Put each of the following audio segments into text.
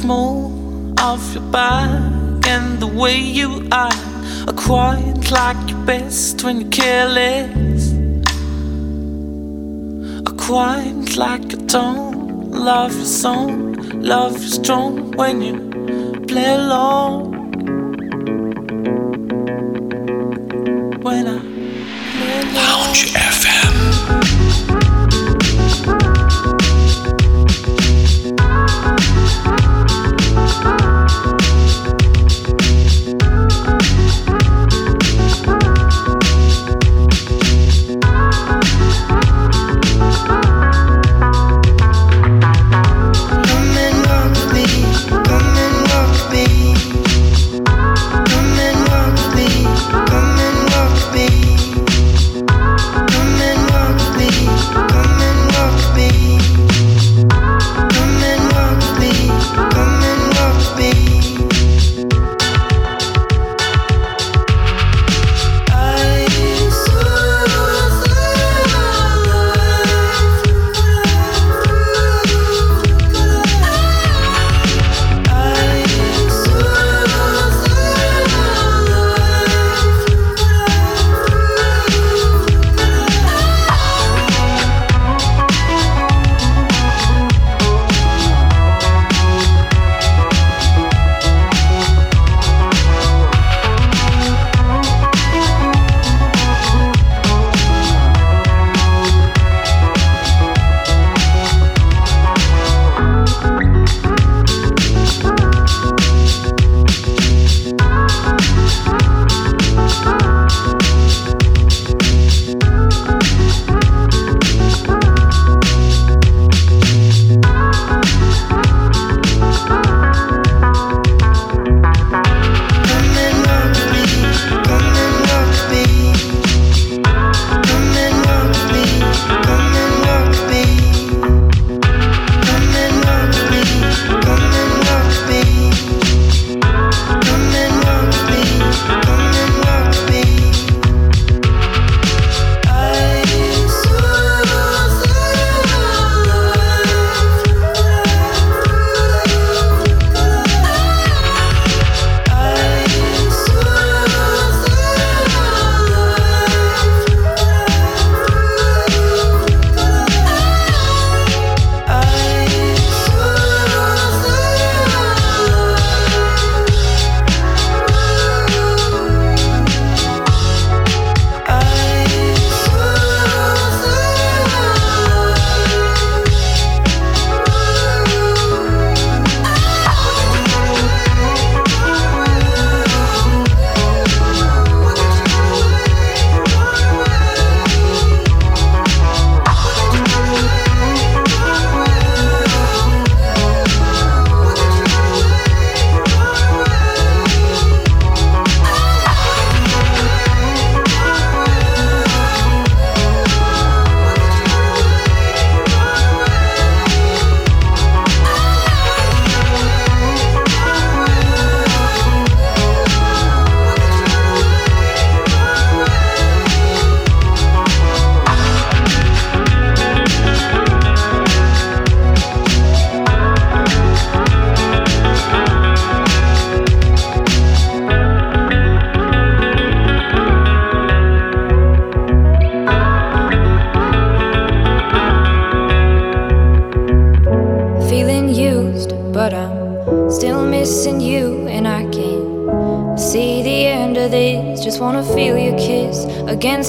small of your back and the way you are are quiet like your best when you're careless. Are quiet like your tone. Love your song, love your strong when you play along.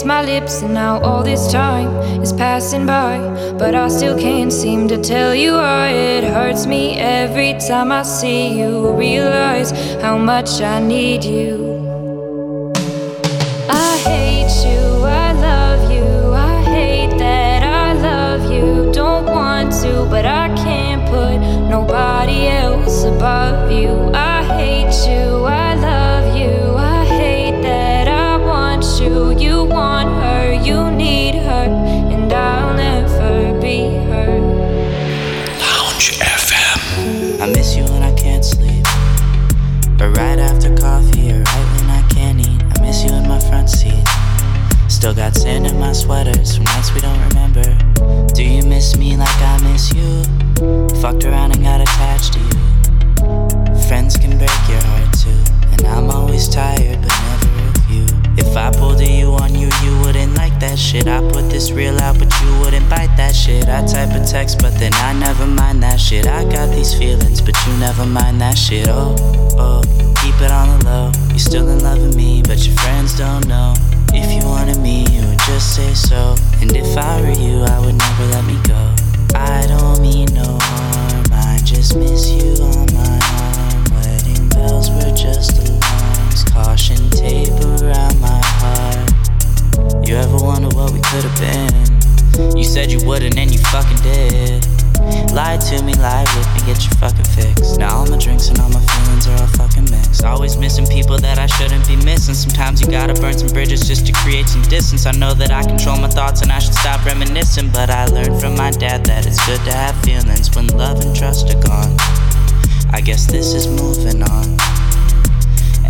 Against my lips, and now all this time is passing by, but I still can't seem to tell you why it hurts me every time I see you. Realize how much I need you. Shit. I put this real out, but you wouldn't bite that shit. I type a text, but then I never mind that shit. I got these feelings, but you never mind that shit. Oh, oh, keep it on the low. You're still in love with me, but your friends don't know. If you wanted me, you would just say so. And if I were you, I would never let me go. I don't mean no harm, I just miss you on my arm. Wedding bells were just wouldn't, and you fucking did. Lie to me, lie with me, get your fucking fix. Now all my drinks and all my feelings are all fucking mixed. Always missing people that I shouldn't be missing. Sometimes you gotta burn some bridges just to create some distance. I know that I control my thoughts and I should stop reminiscing. But I learned from my dad that it's good to have feelings when love and trust are gone. I guess this is moving on.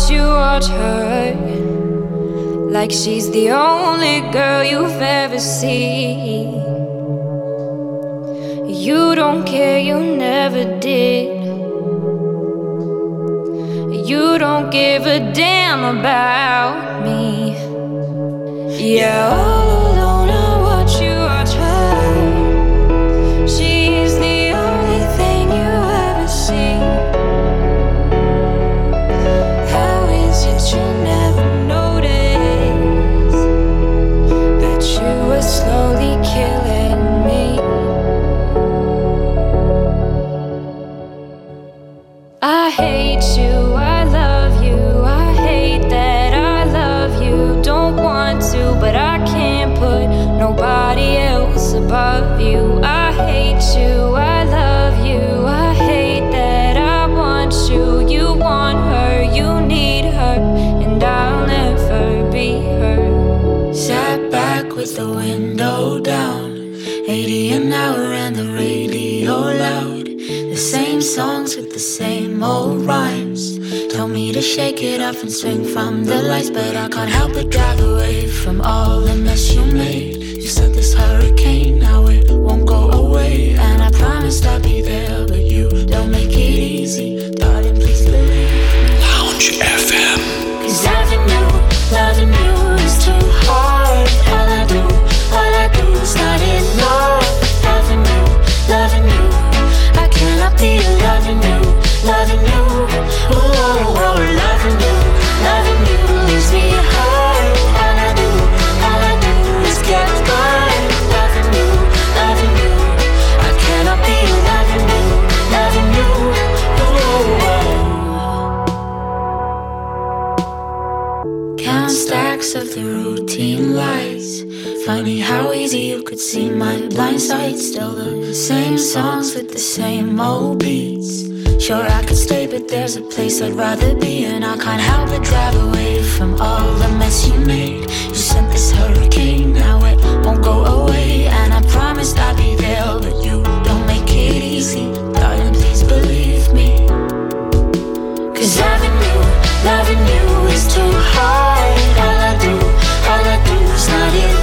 you watch her. Like she's the only girl you've ever seen. You don't care, you never did. You don't give a damn about me. Yeah, the window down, 80 an hour and the radio loud. The same songs with the same old rhymes. Tell me to shake it off and swing from the lights, but I can't help but drive away from all the mess you made. You said this hurricane, now it won't go away, and I promised I'd be there, blind. Still the same songs with the same old beats. Sure, I could stay, but there's a place I'd rather be. And I can't help but drive away from all the mess you made. You sent this hurricane, now it won't go away. And I promised I'd be there, but you don't make it easy. Darling, please believe. Cause loving you, loving you is too hard. All I do, all I do is not enough.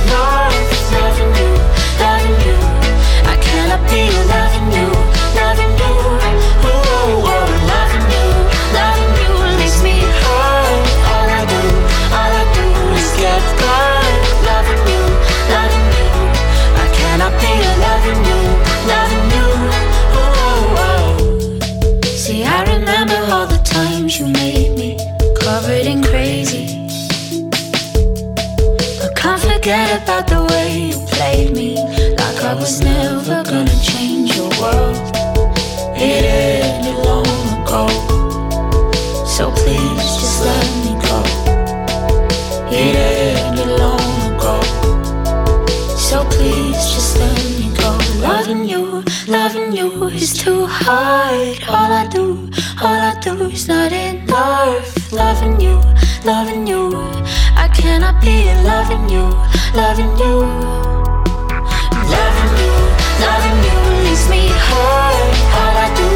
Forget about the way you played me like I was never gonna change your world. It ended long ago, so please just let me go. It ended long ago, so please just let me go. Loving you, loving you is too hard. All I do, all I do is not enough. Loving you, loving you, I cannot be loving you, loving you. Loving you, loving you leaves me hurt. All I do,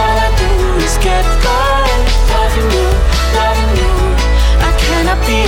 all I do is get. Loving you, loving you, I cannot be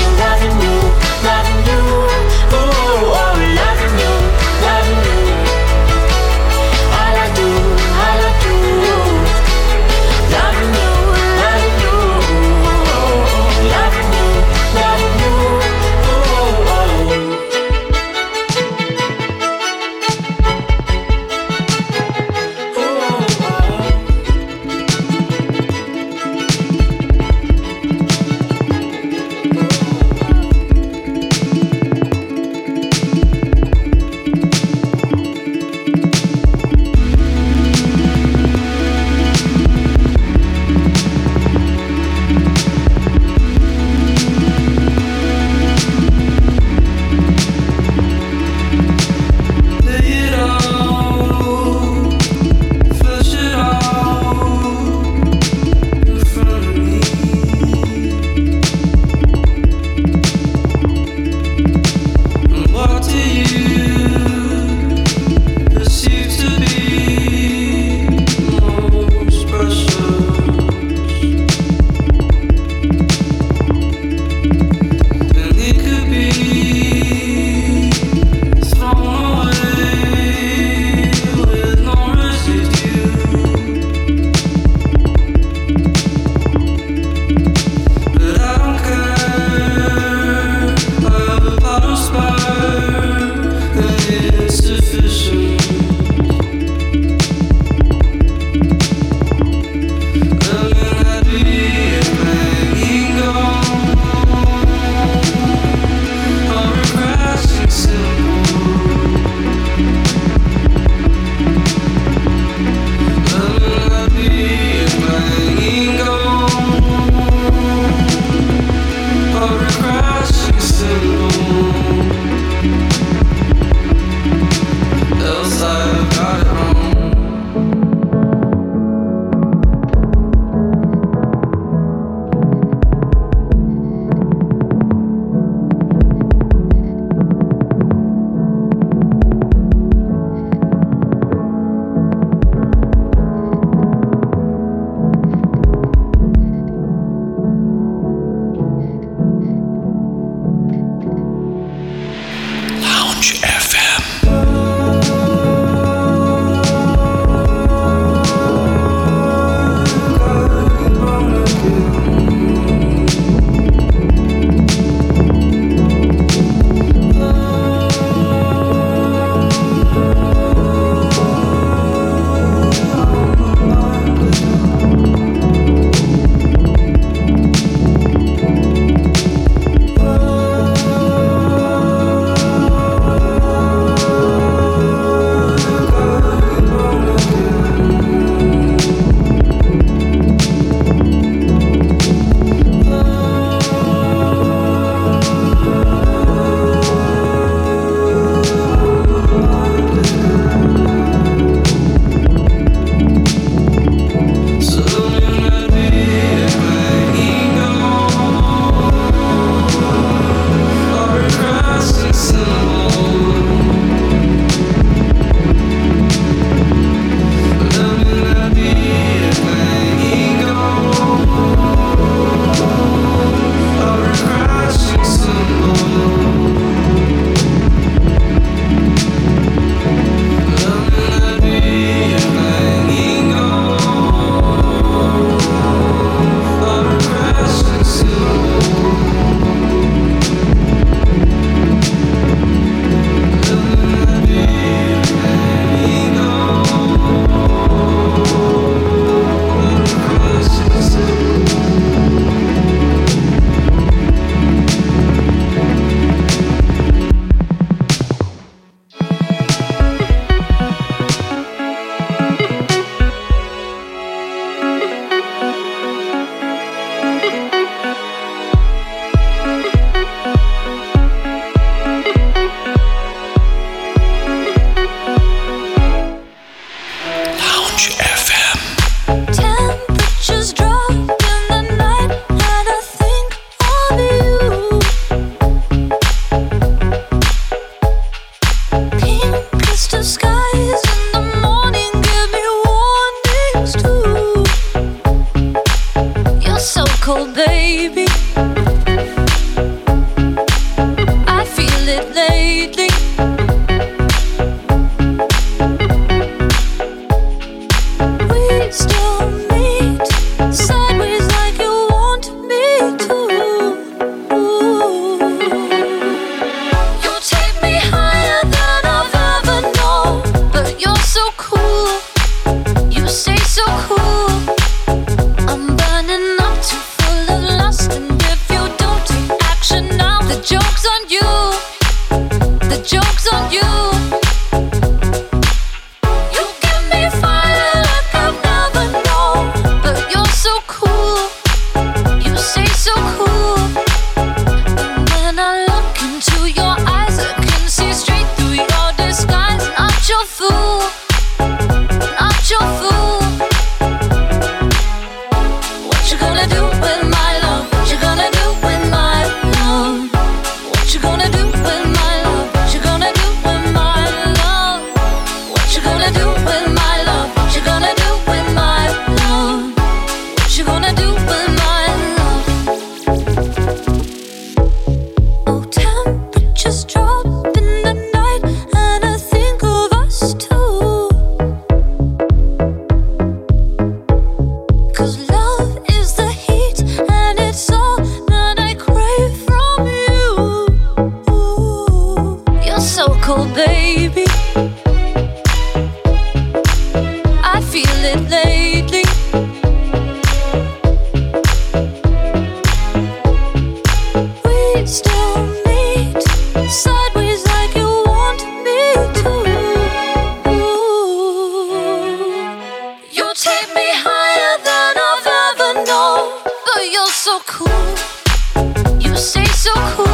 so cool.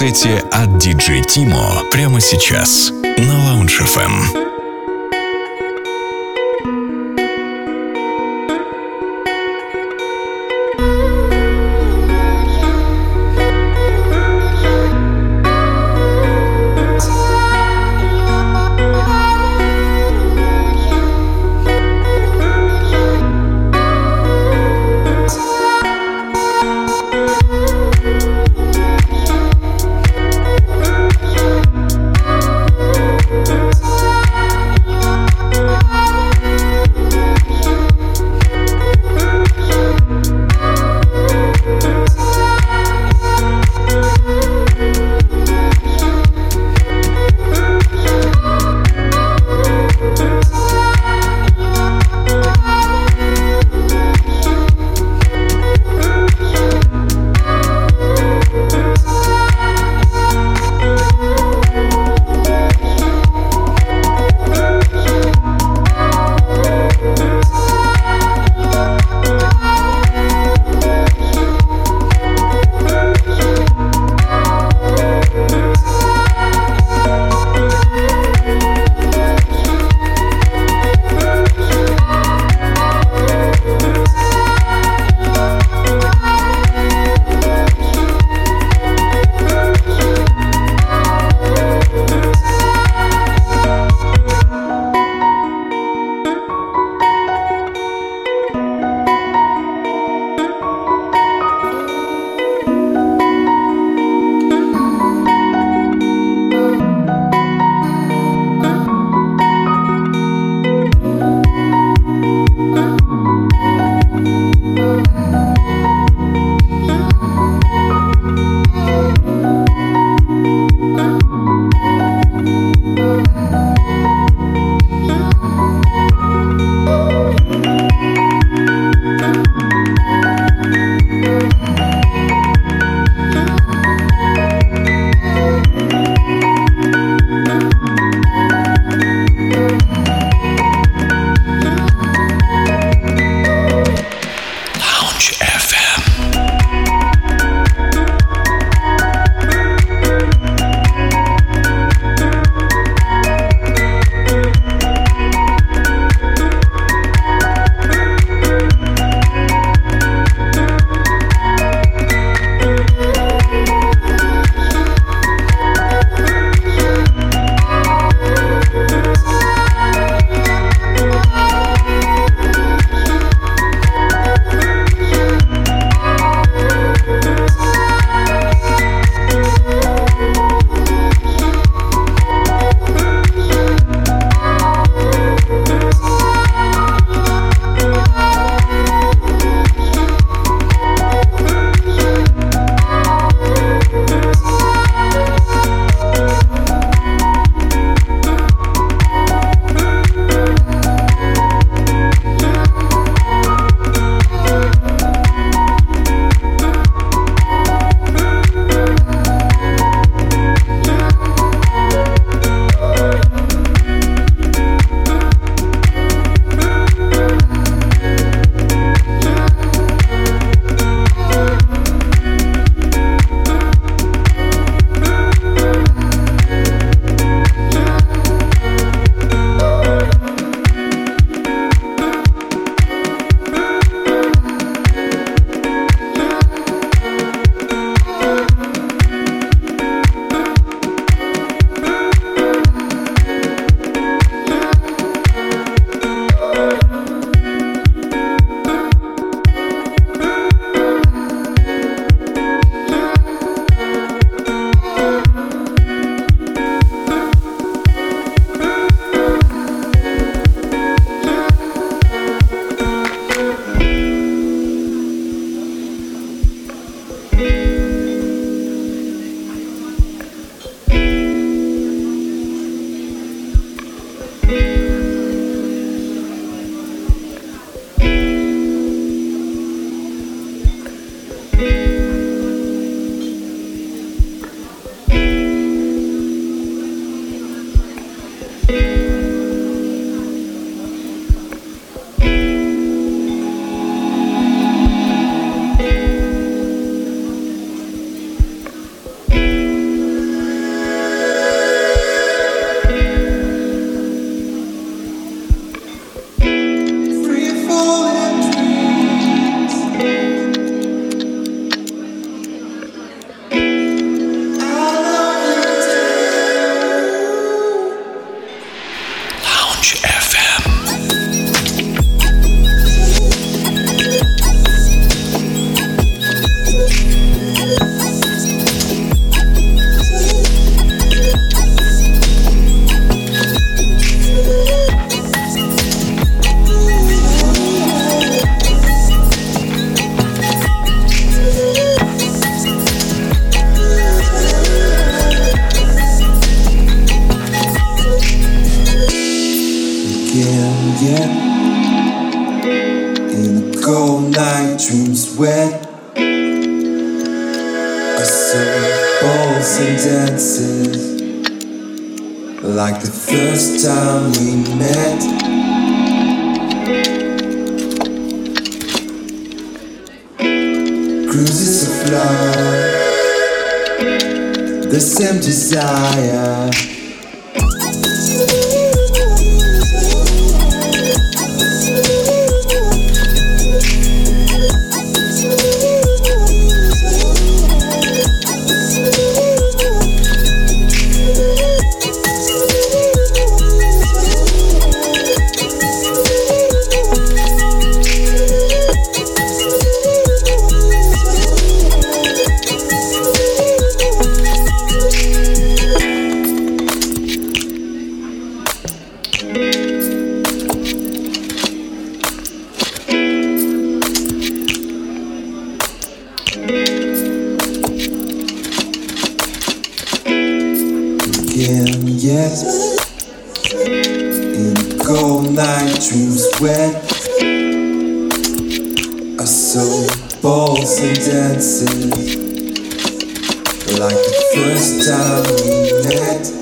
Сете от DJ Timo прямо сейчас на Lounge FM. Again, yes. In cold night dreams wet. I saw balls and dancing like the first time we met.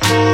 Thank you.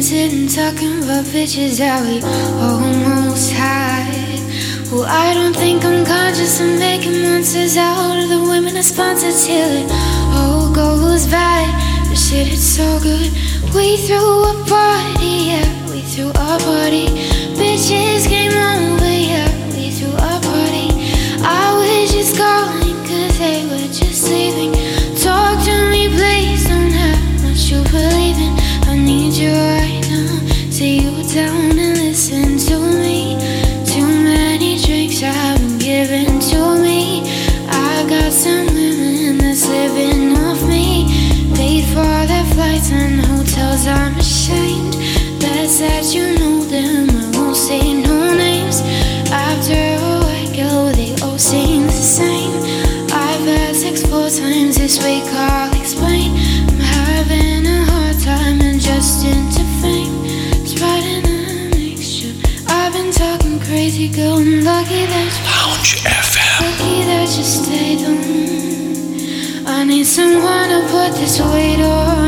And sitting talking about bitches that we almost had. Well, I don't think I'm conscious of making monsters out of the women I sponsored till it all goes bad. The shit is so good. We threw a party, yeah, we threw a party. Bitches came over, yeah, we threw a party. I was just calling cause they were just leaving. Talk to me, please, don't have much you believe in. You right you down and listen to me. Too many drinks have been given to me. I got some women that's living off me. Paid for their flights and hotels. I'm ashamed. That's that you know them. I won't say no names. After a white girl, they all seem the same. I've had sex four times this week. I'll crazy, girl. I'm lucky that you Lounge FM. Lucky that you stayed on. I need someone to put this weight on.